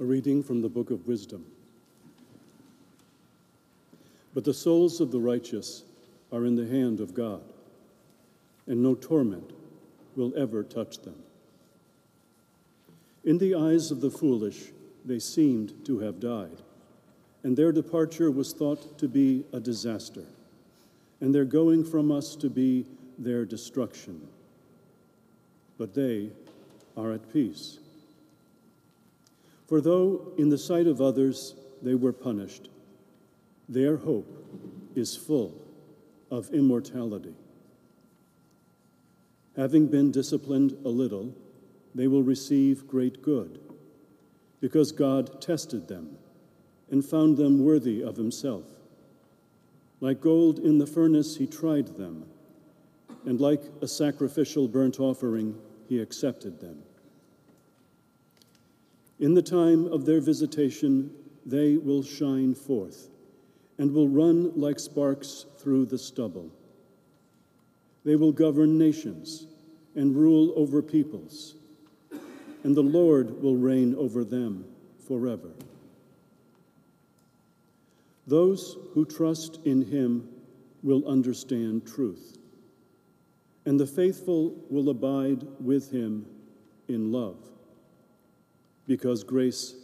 A reading from the Book of Wisdom. But the souls of the righteous are in the hand of God, and no torment will ever touch them. In the eyes of the foolish, they seemed to have died, and their departure was thought to be a disaster, and their going from us to be their destruction. But they are at peace. For though in the sight of others they were punished, their hope is full of immortality. Having been disciplined a little, they will receive great good, because God tested them and found them worthy of himself. Like gold in the furnace, he tried them, and like a sacrificial burnt offering, he accepted them. In the time of their visitation, they will shine forth and will run like sparks through the stubble. They will govern nations and rule over peoples, and the Lord will reign over them forever. Those who trust in him will understand truth, and the faithful will abide with him in love, because grace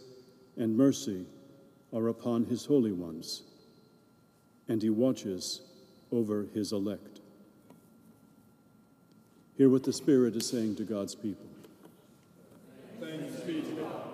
and mercy are upon his holy ones, and he watches over his elect. Hear what the Spirit is saying to God's people. Thanks be to God.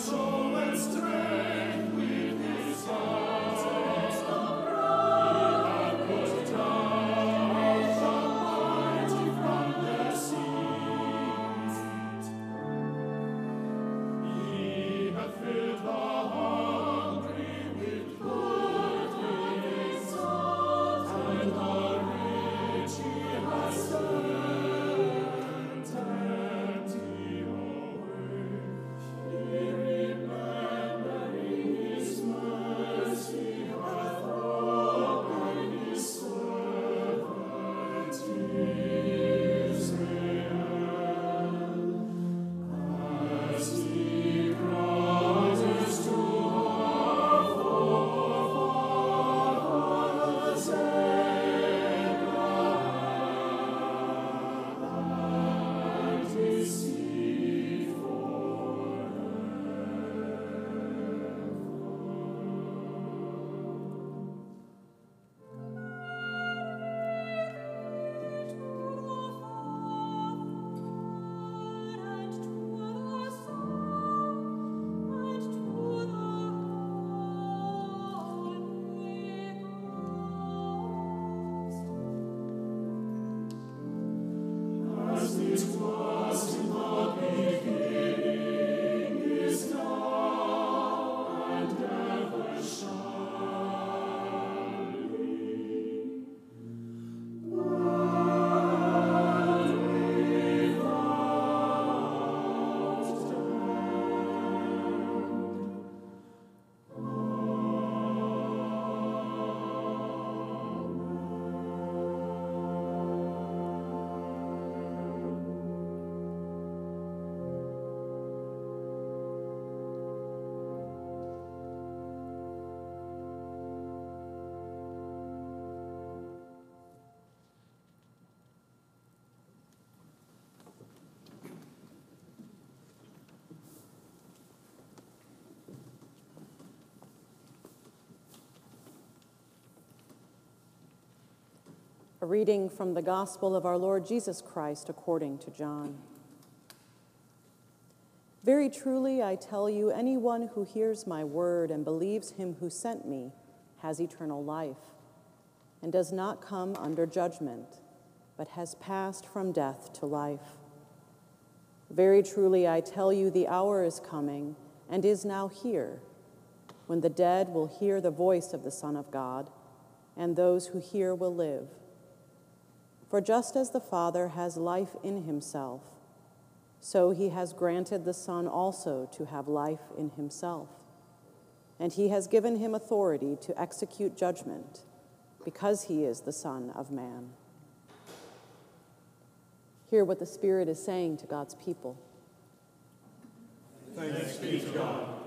soul. A reading from the Gospel of our Lord Jesus Christ according to John. Very truly, I tell you, anyone who hears my word and believes him who sent me has eternal life and does not come under judgment, but has passed from death to life. Very truly, I tell you, the hour is coming and is now here when the dead will hear the voice of the Son of God, and those who hear will live. For just as the Father has life in himself, so he has granted the Son also to have life in himself. And he has given him authority to execute judgment, because he is the Son of Man. Hear what the Spirit is saying to God's people. Thanks be to God.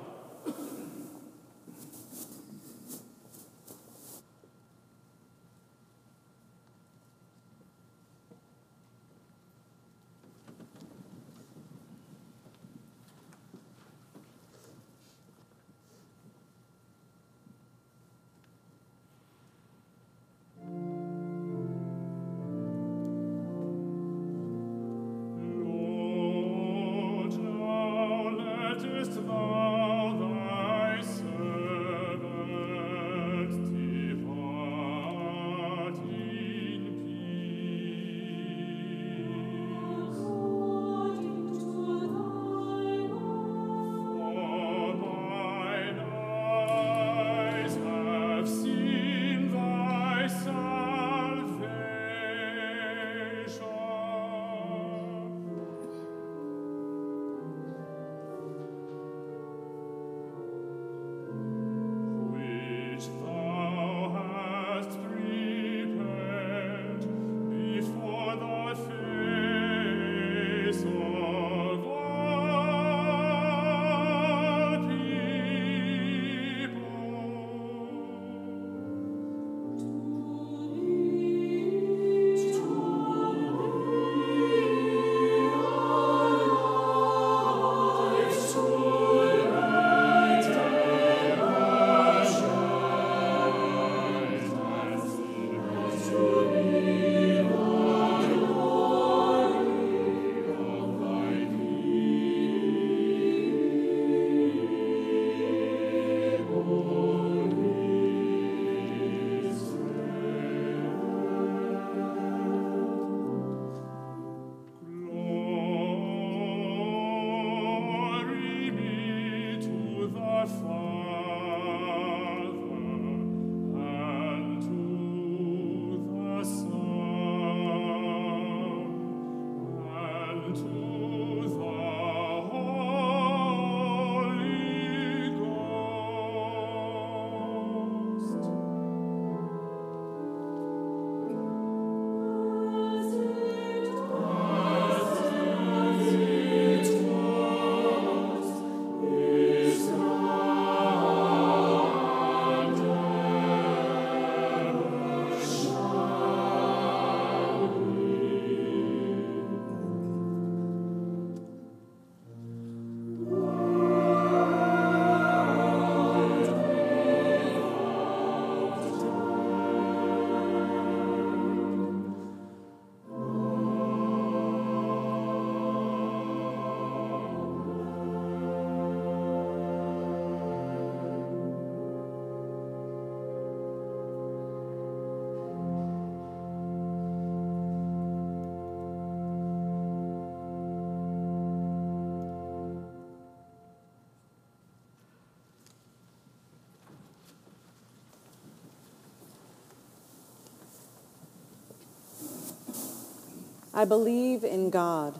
I believe in God,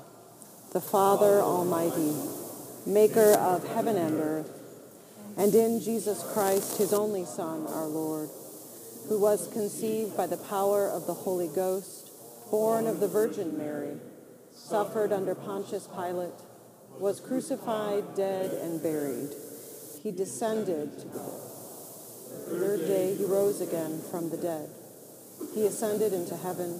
the Father Almighty, maker of heaven and earth, and in Jesus Christ, his only Son, our Lord, who was conceived by the power of the Holy Ghost, born of the Virgin Mary, suffered under Pontius Pilate, was crucified, dead, and buried. He descended to the third day he rose again from the dead. He ascended into heaven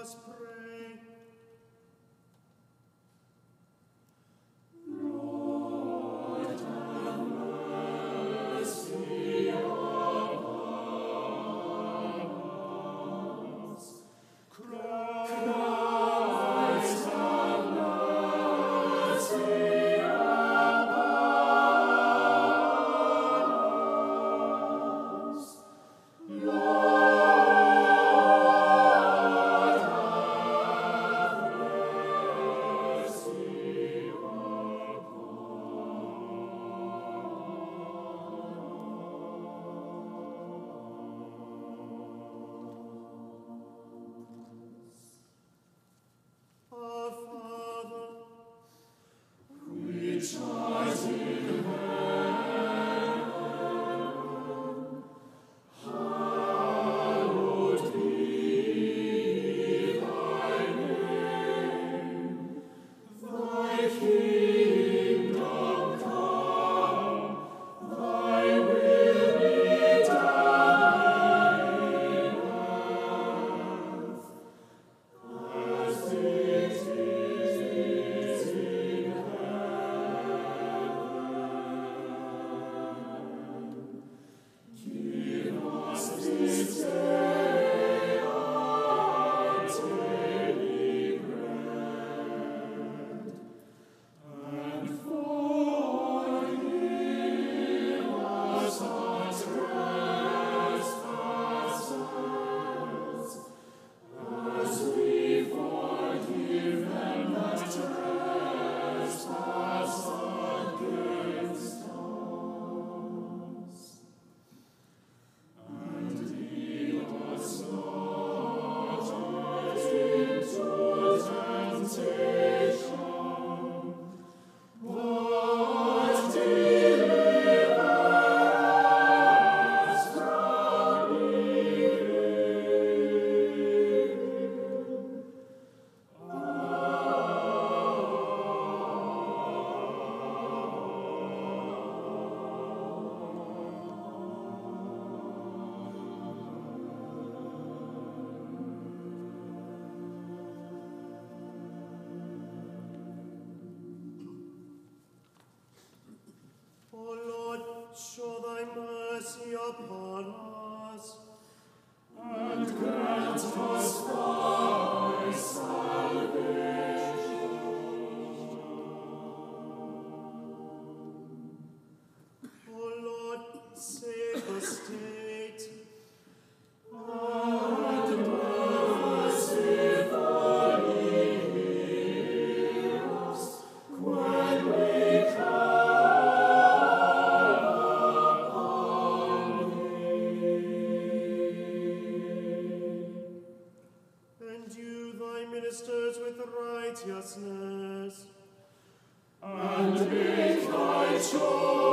us pray. Righteousness. O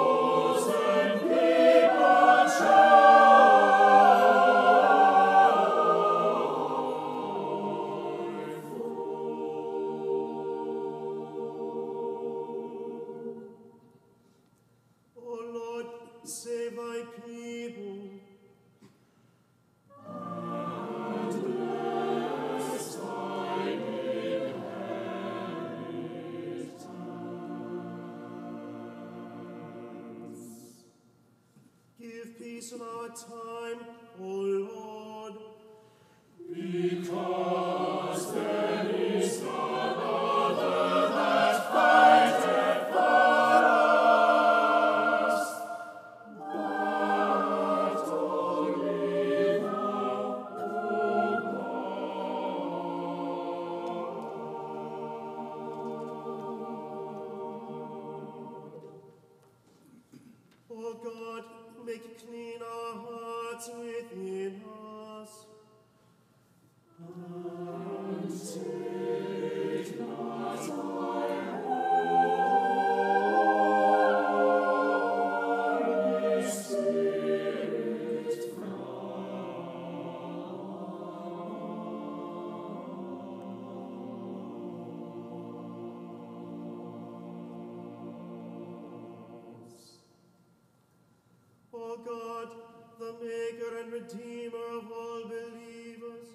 Redeemer of all believers,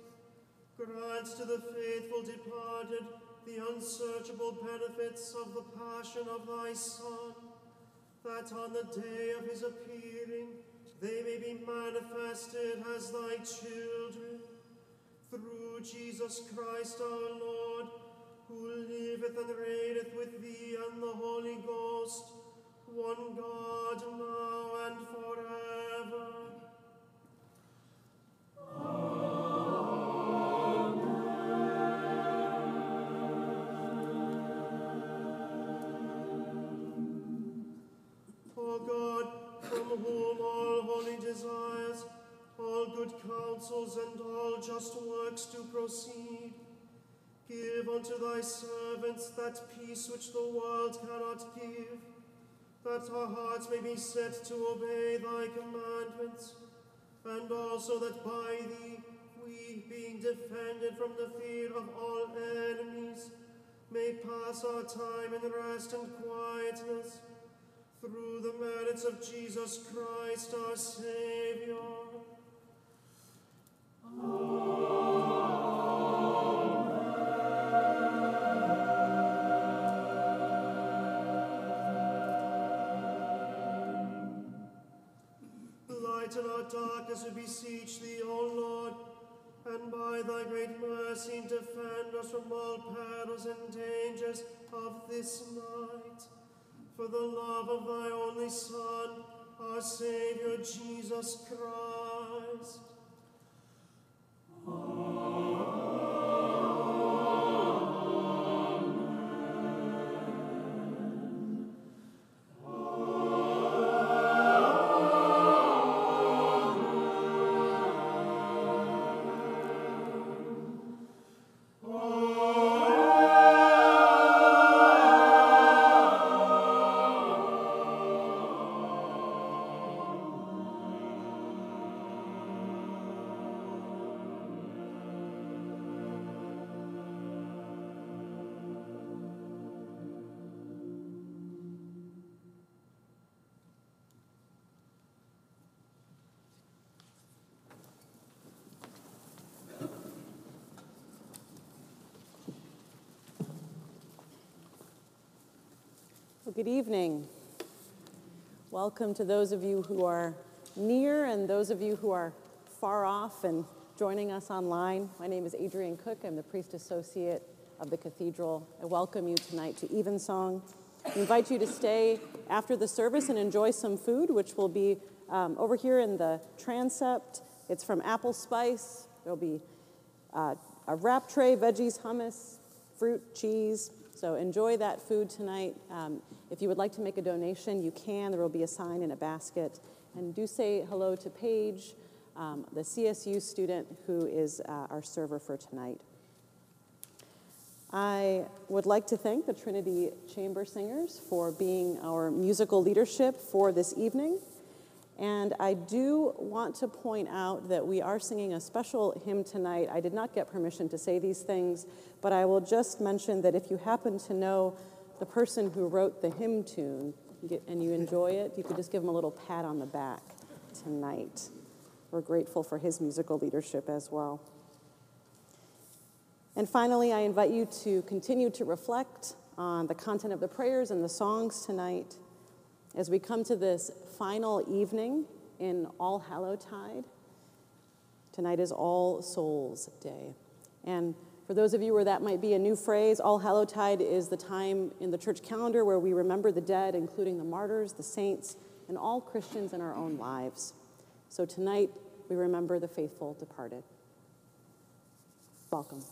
grant to the faithful departed the unsearchable benefits of the passion of thy Son, that on the day of his appearing they may be manifested as thy children. Through Jesus Christ our Lord, who liveth and reigneth with thee and the Holy Ghost, one God, now and forever. Counsels, and all just works do proceed, give unto thy servants that peace which the world cannot give, that our hearts may be set to obey thy commandments, and also that by thee we, being defended from the fear of all enemies, may pass our time in rest and quietness through the merits of Jesus Christ our Savior. Lighten our darkness, we beseech thee, O Lord, and by thy great mercy defend us from all perils and dangers of this night. For the love of thy only Son, our Savior Jesus Christ. Good evening. Welcome to those of you who are near and those of you who are far off and joining us online. My name is Adrienne Cook. I'm the priest associate of the cathedral. I welcome you tonight to Evensong. I invite you to stay after the service and enjoy some food, which will be um, over here in the transept. It's from Apple Spice. There'll be uh, a wrap tray, veggies, hummus, fruit, cheese. So enjoy that food tonight. Um, if you would like to make a donation, you can. There will be a sign in a basket. And do say hello to Paige, um, the CSU student who is uh, our server for tonight. I would like to thank the Trinity Chamber Singers for being our musical leadership for this evening. And I do want to point out that we are singing a special hymn tonight. I did not get permission to say these things, but I will just mention that if you happen to know the person who wrote the hymn tune and you enjoy it, you could just give him a little pat on the back tonight. We're grateful for his musical leadership as well. And finally, I invite you to continue to reflect on the content of the prayers and the songs tonight as we come to this final evening in All Hallowtide. Tonight is All Souls Day. And for those of you where that might be a new phrase, All Hallowtide is the time in the church calendar where we remember the dead, including the martyrs, the saints, and all Christians in our own lives. So tonight, we remember the faithful departed. Welcome.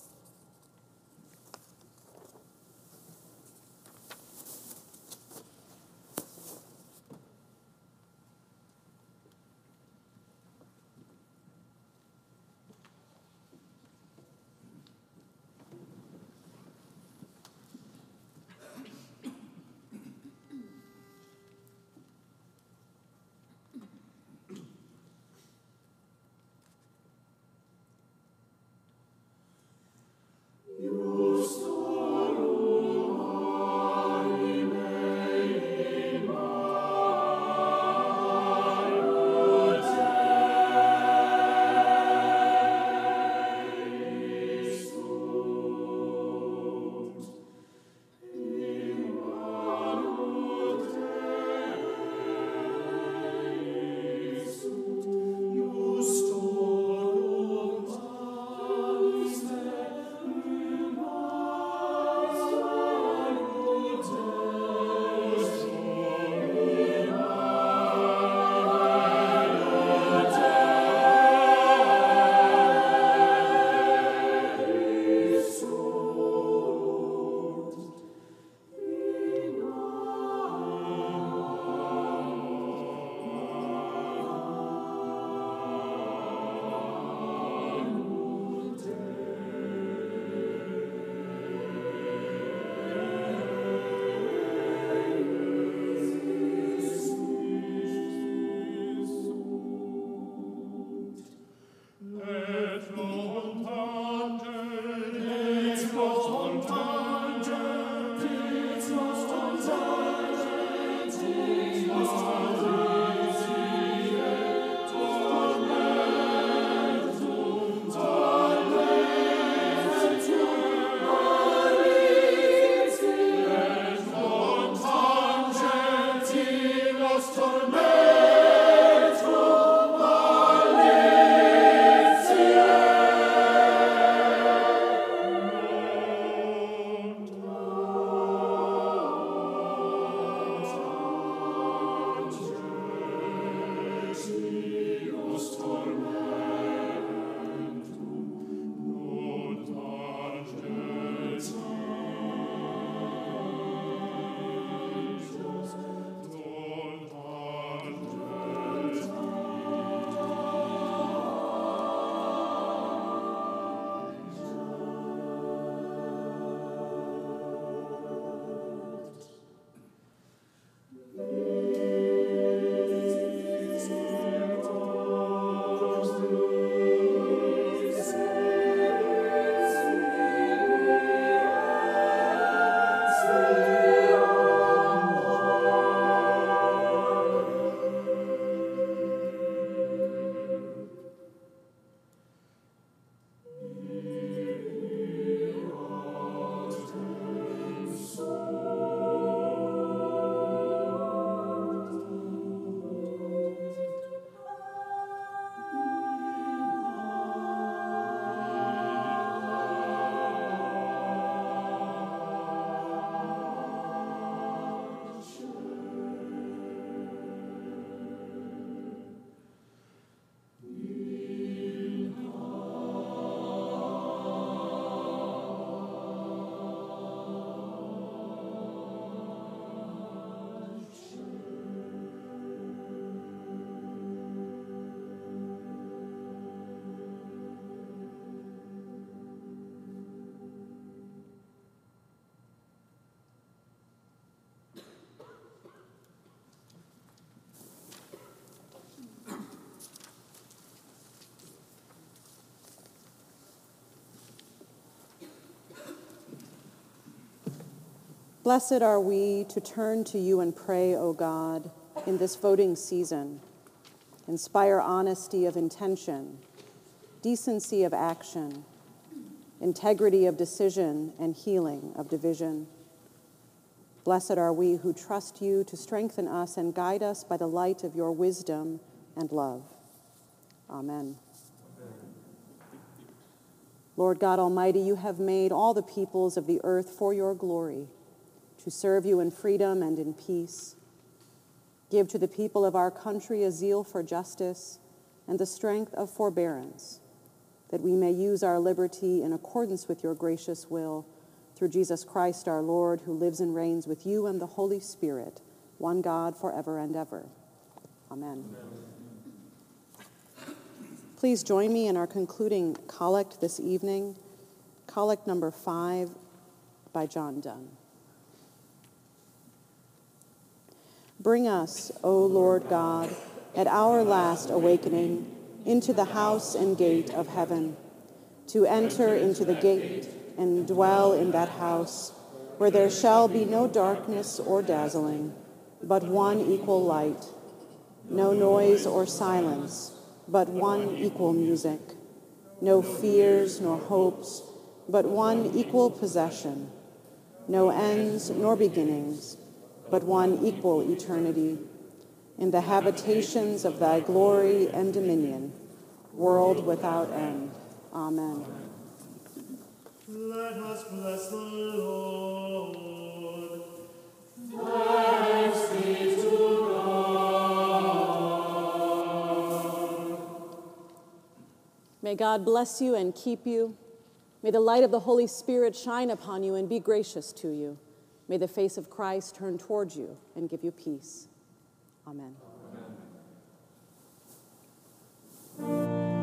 Blessed are we to turn to you and pray, O God, in this voting season. Inspire honesty of intention, decency of action, integrity of decision, and healing of division. Blessed are we who trust you to strengthen us and guide us by the light of your wisdom and love. Amen. Lord God Almighty, you have made all the peoples of the earth for your glory, to serve you in freedom and in peace. Give to the people of our country a zeal for justice and the strength of forbearance, that we may use our liberty in accordance with your gracious will, through Jesus Christ our Lord, who lives and reigns with you and the Holy Spirit, one God forever and ever. Amen. Amen. Please join me in our concluding collect this evening, collect number five by John Donne. Bring us, O Lord God, at our last awakening, into the house and gate of heaven, to enter into the gate and dwell in that house, where there shall be no darkness or dazzling, but one equal light, no noise or silence but one equal music, no fears nor hopes, but one equal possession, no ends nor beginnings, but one equal eternity, in the habitations of thy glory and dominion, world without end. Amen. Let us bless the Lord. Thanks be to May God bless you and keep you. May the light of the Holy Spirit shine upon you and be gracious to you. May the face of Christ turn towards you and give you peace. Amen. Amen.